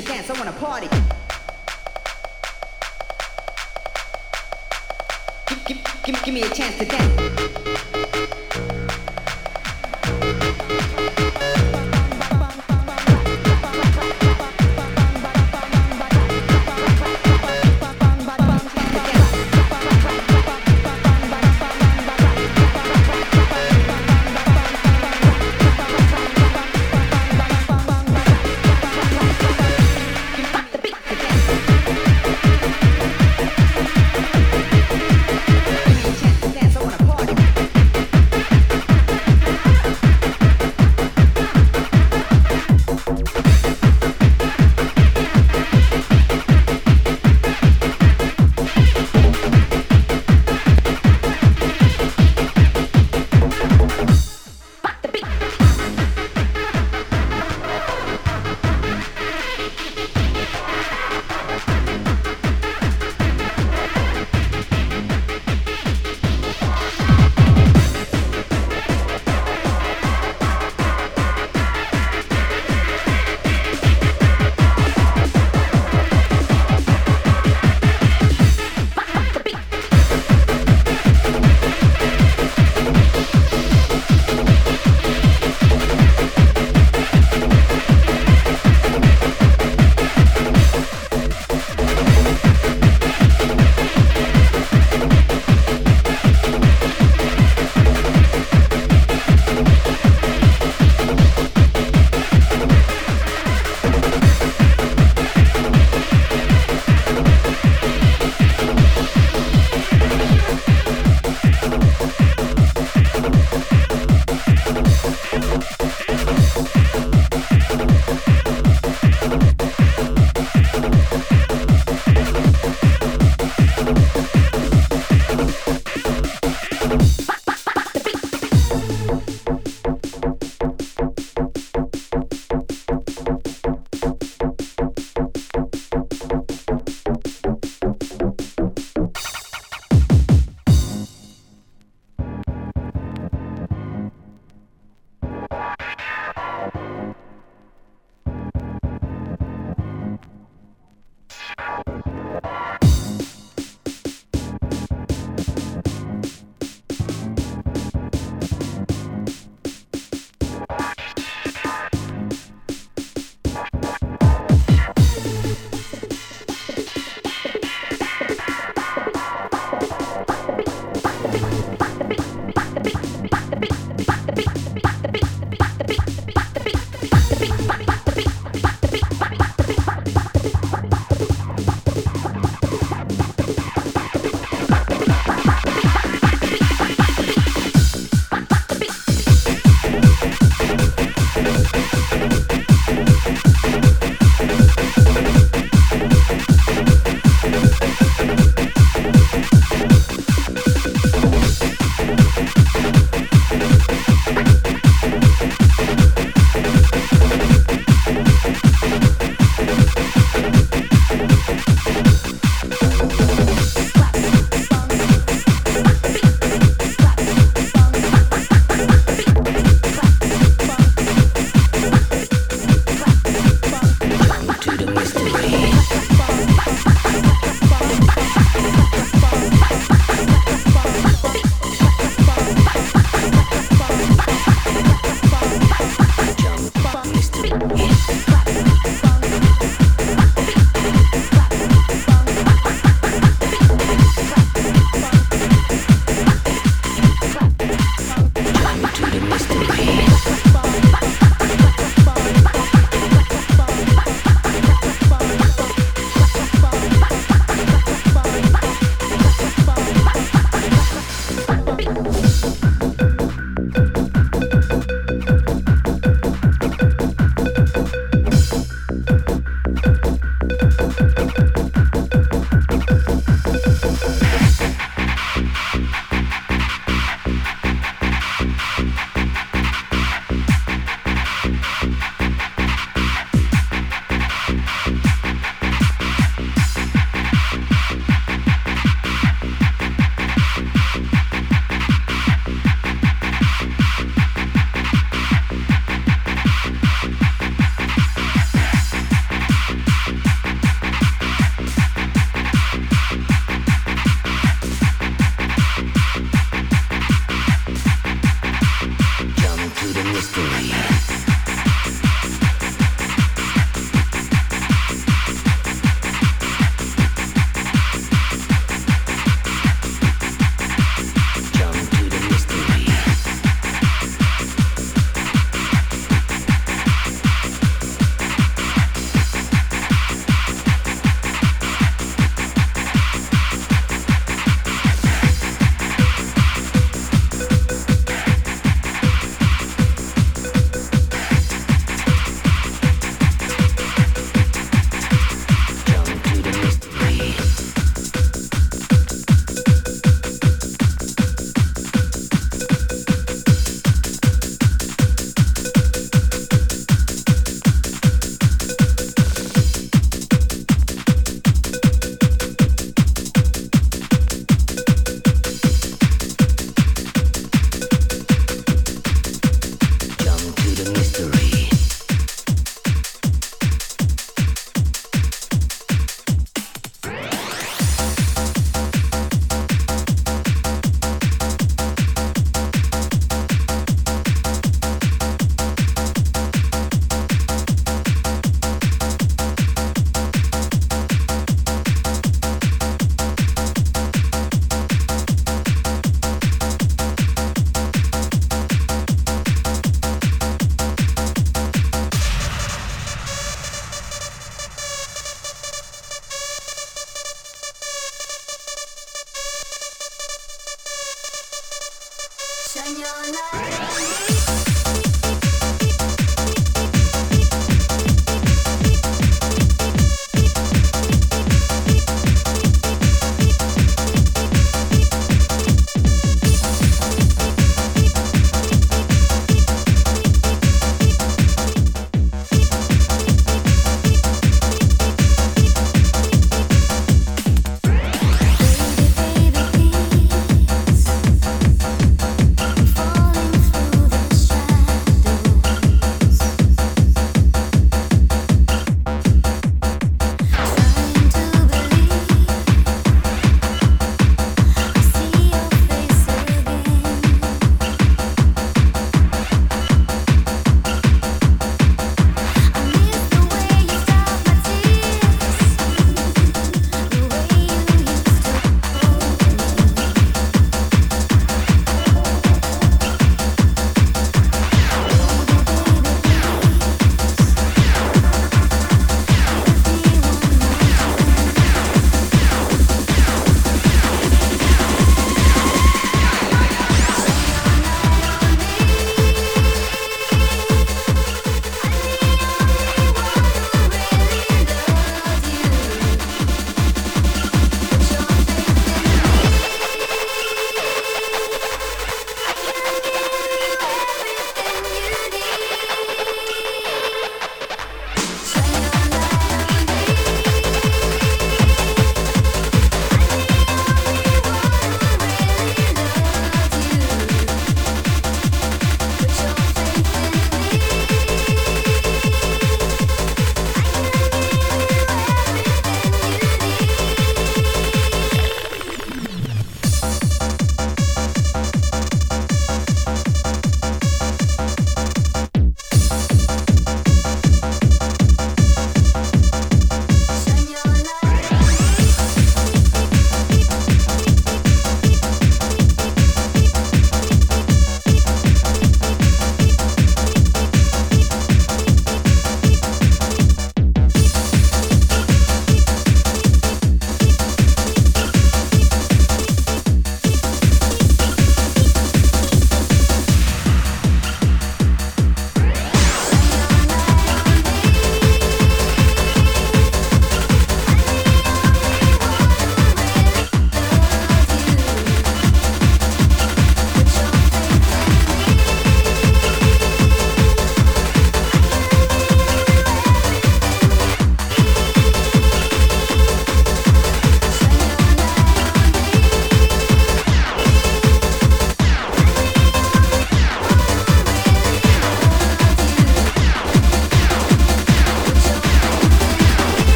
to dance. I wanna party. Give, give, give, give me a chance to dance.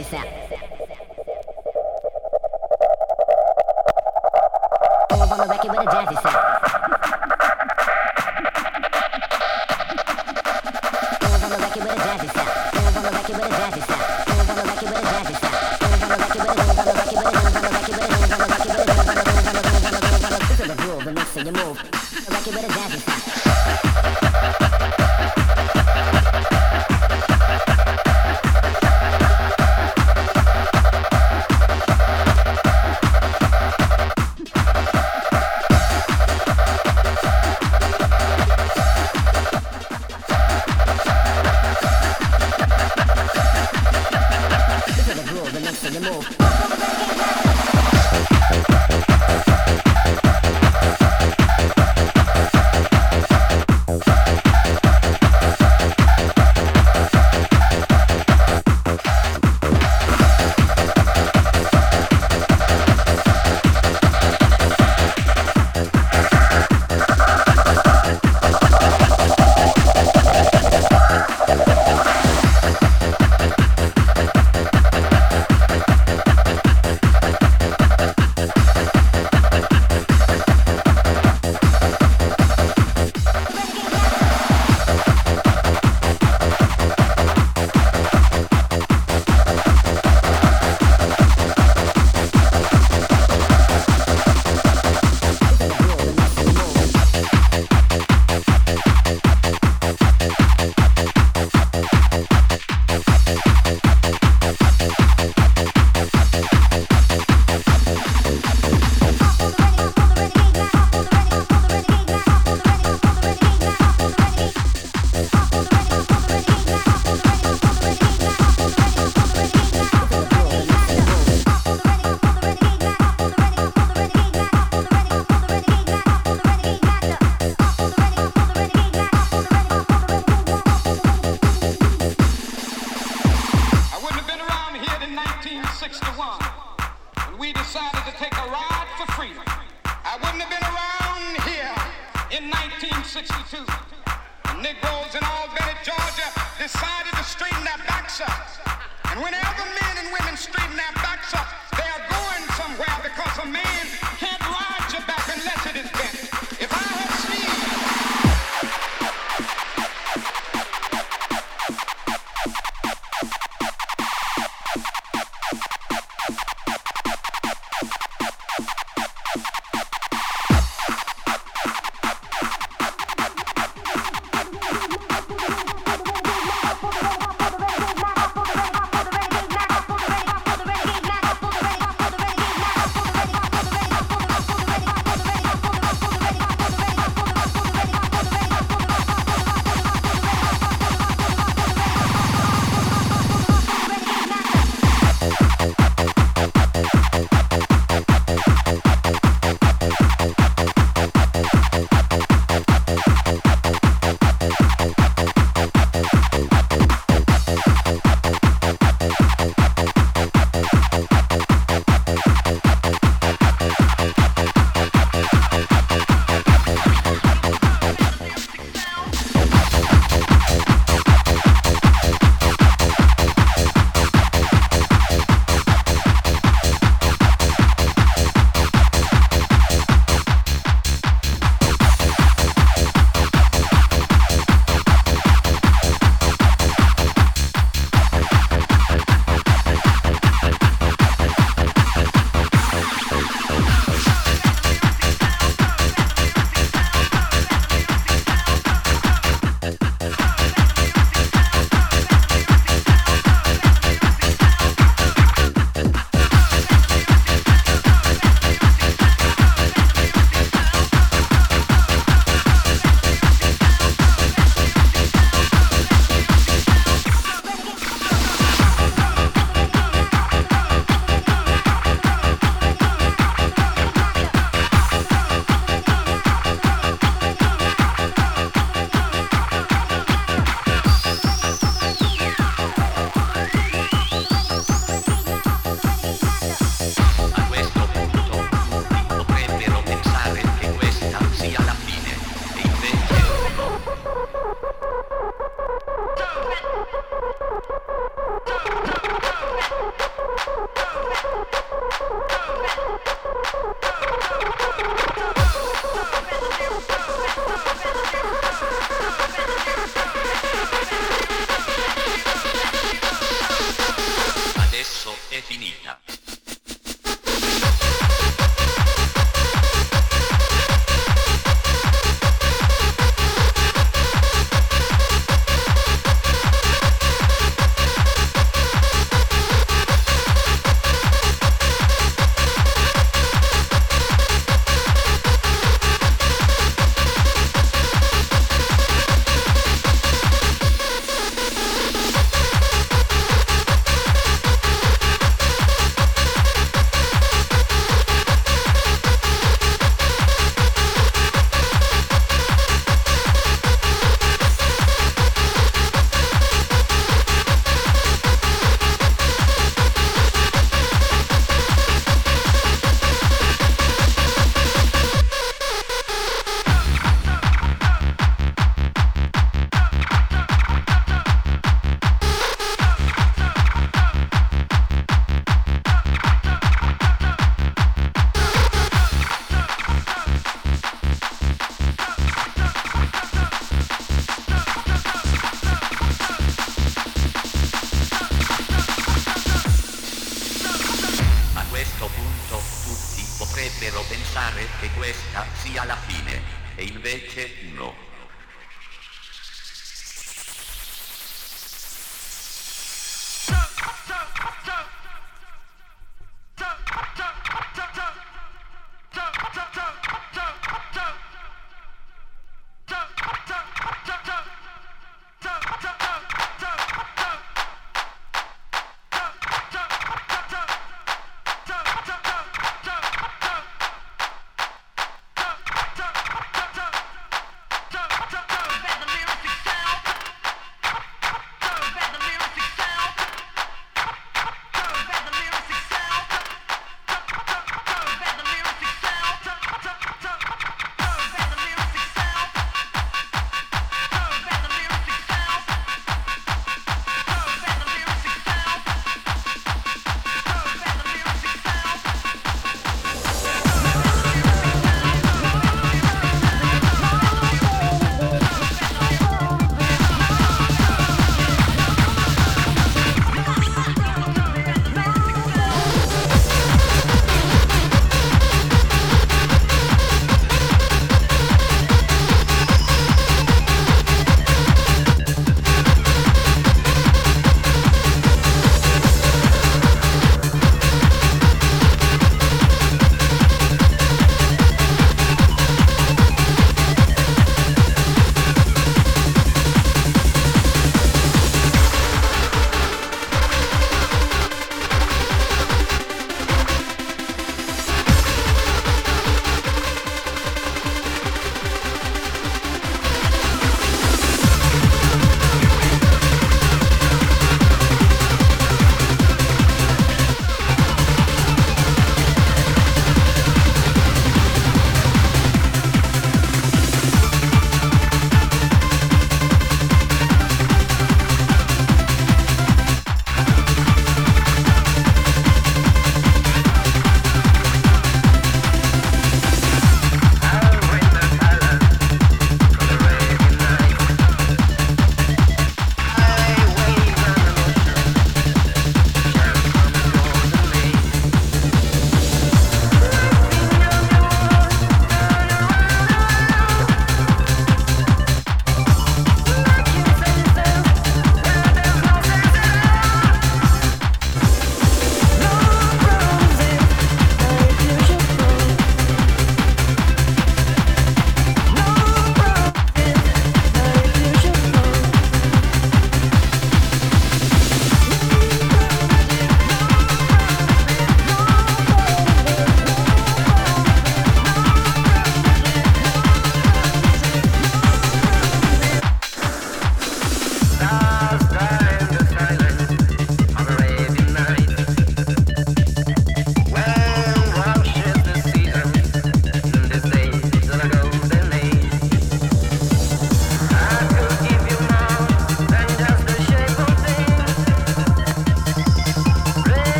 Record with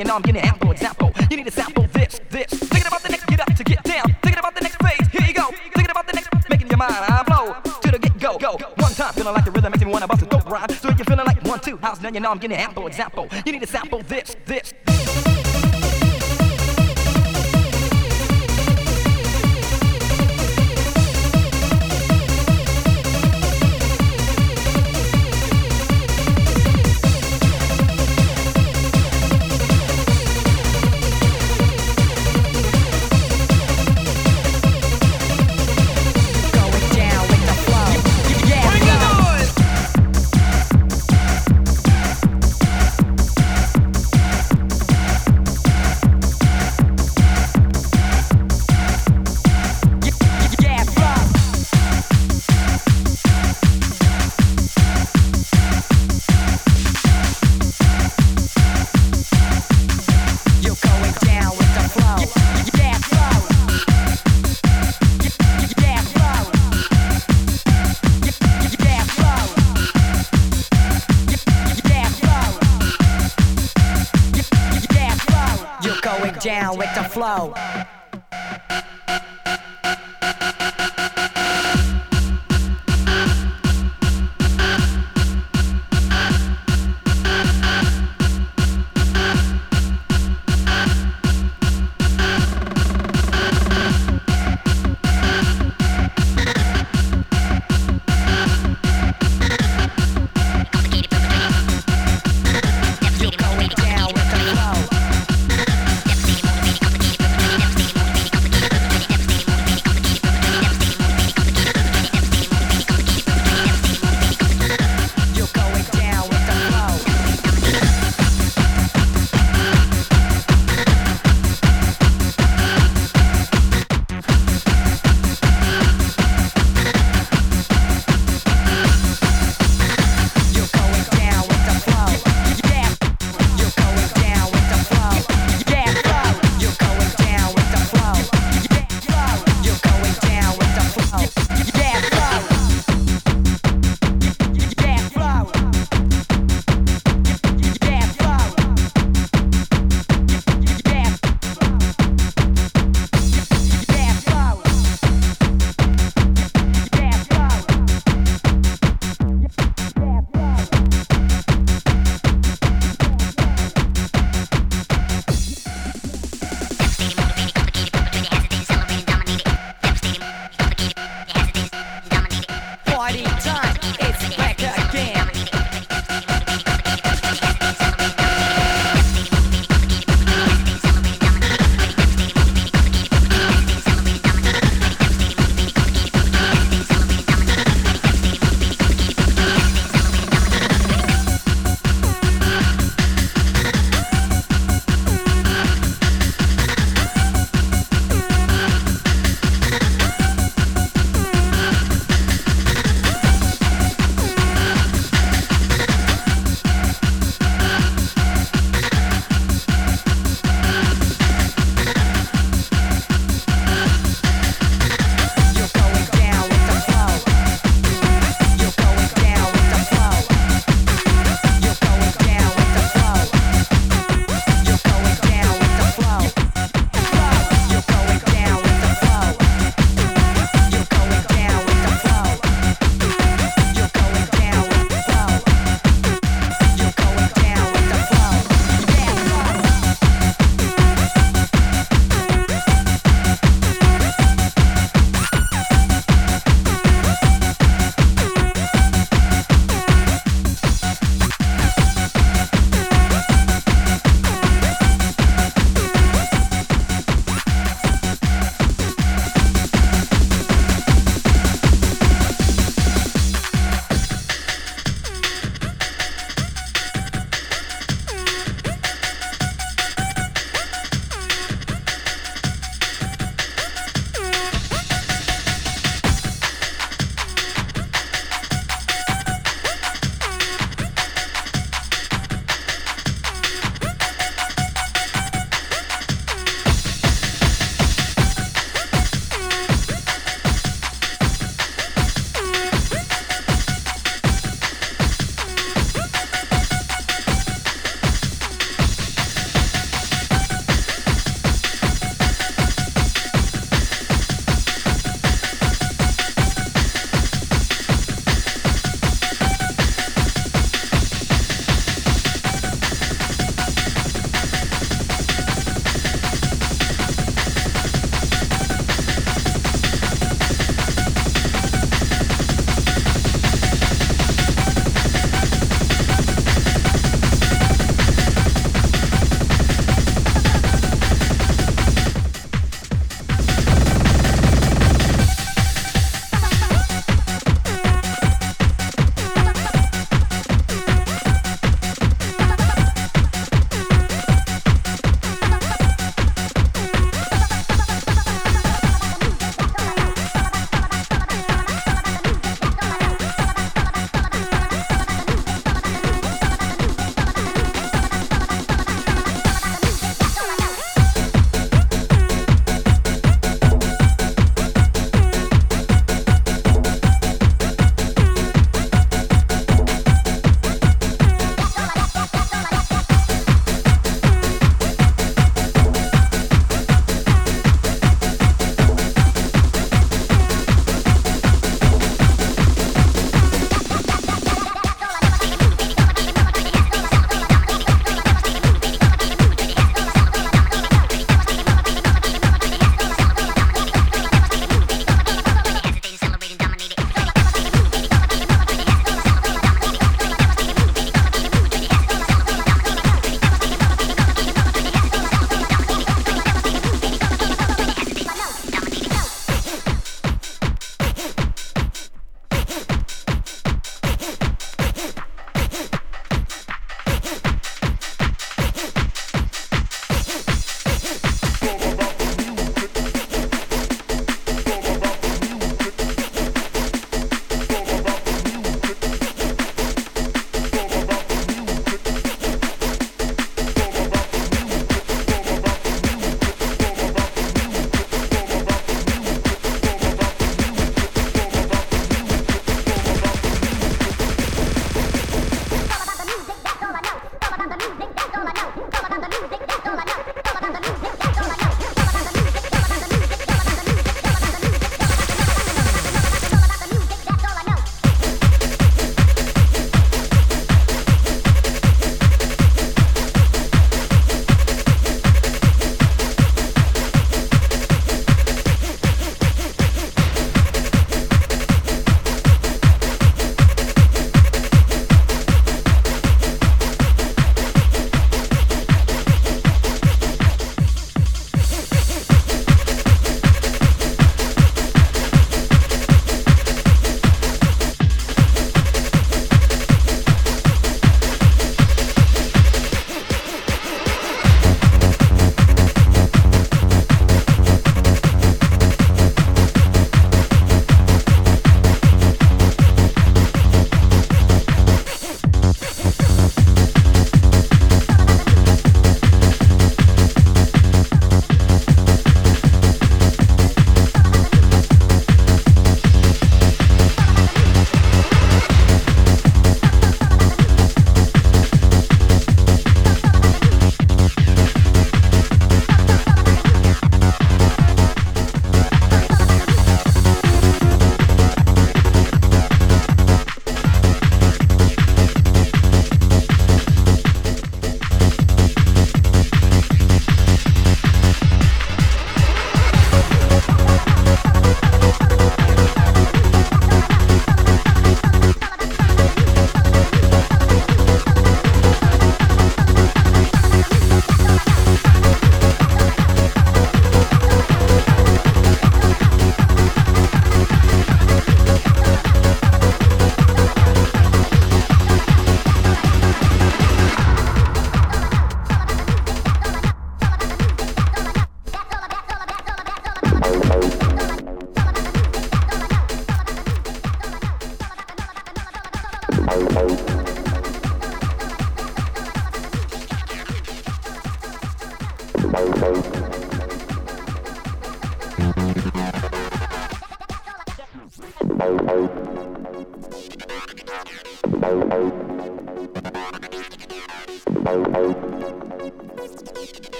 you know I'm getting ample example. You need to sample this, this. Thinking about the next, get up to get down. Thinking about the next phase, here you go. Thinking about the next, making your mind I blow to the get go. Go one time, feeling like the rhythm makes me wanna bust a dope rhyme. So if you're feeling like one, two, house, now you know I'm getting ample example. You need to sample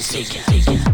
ya.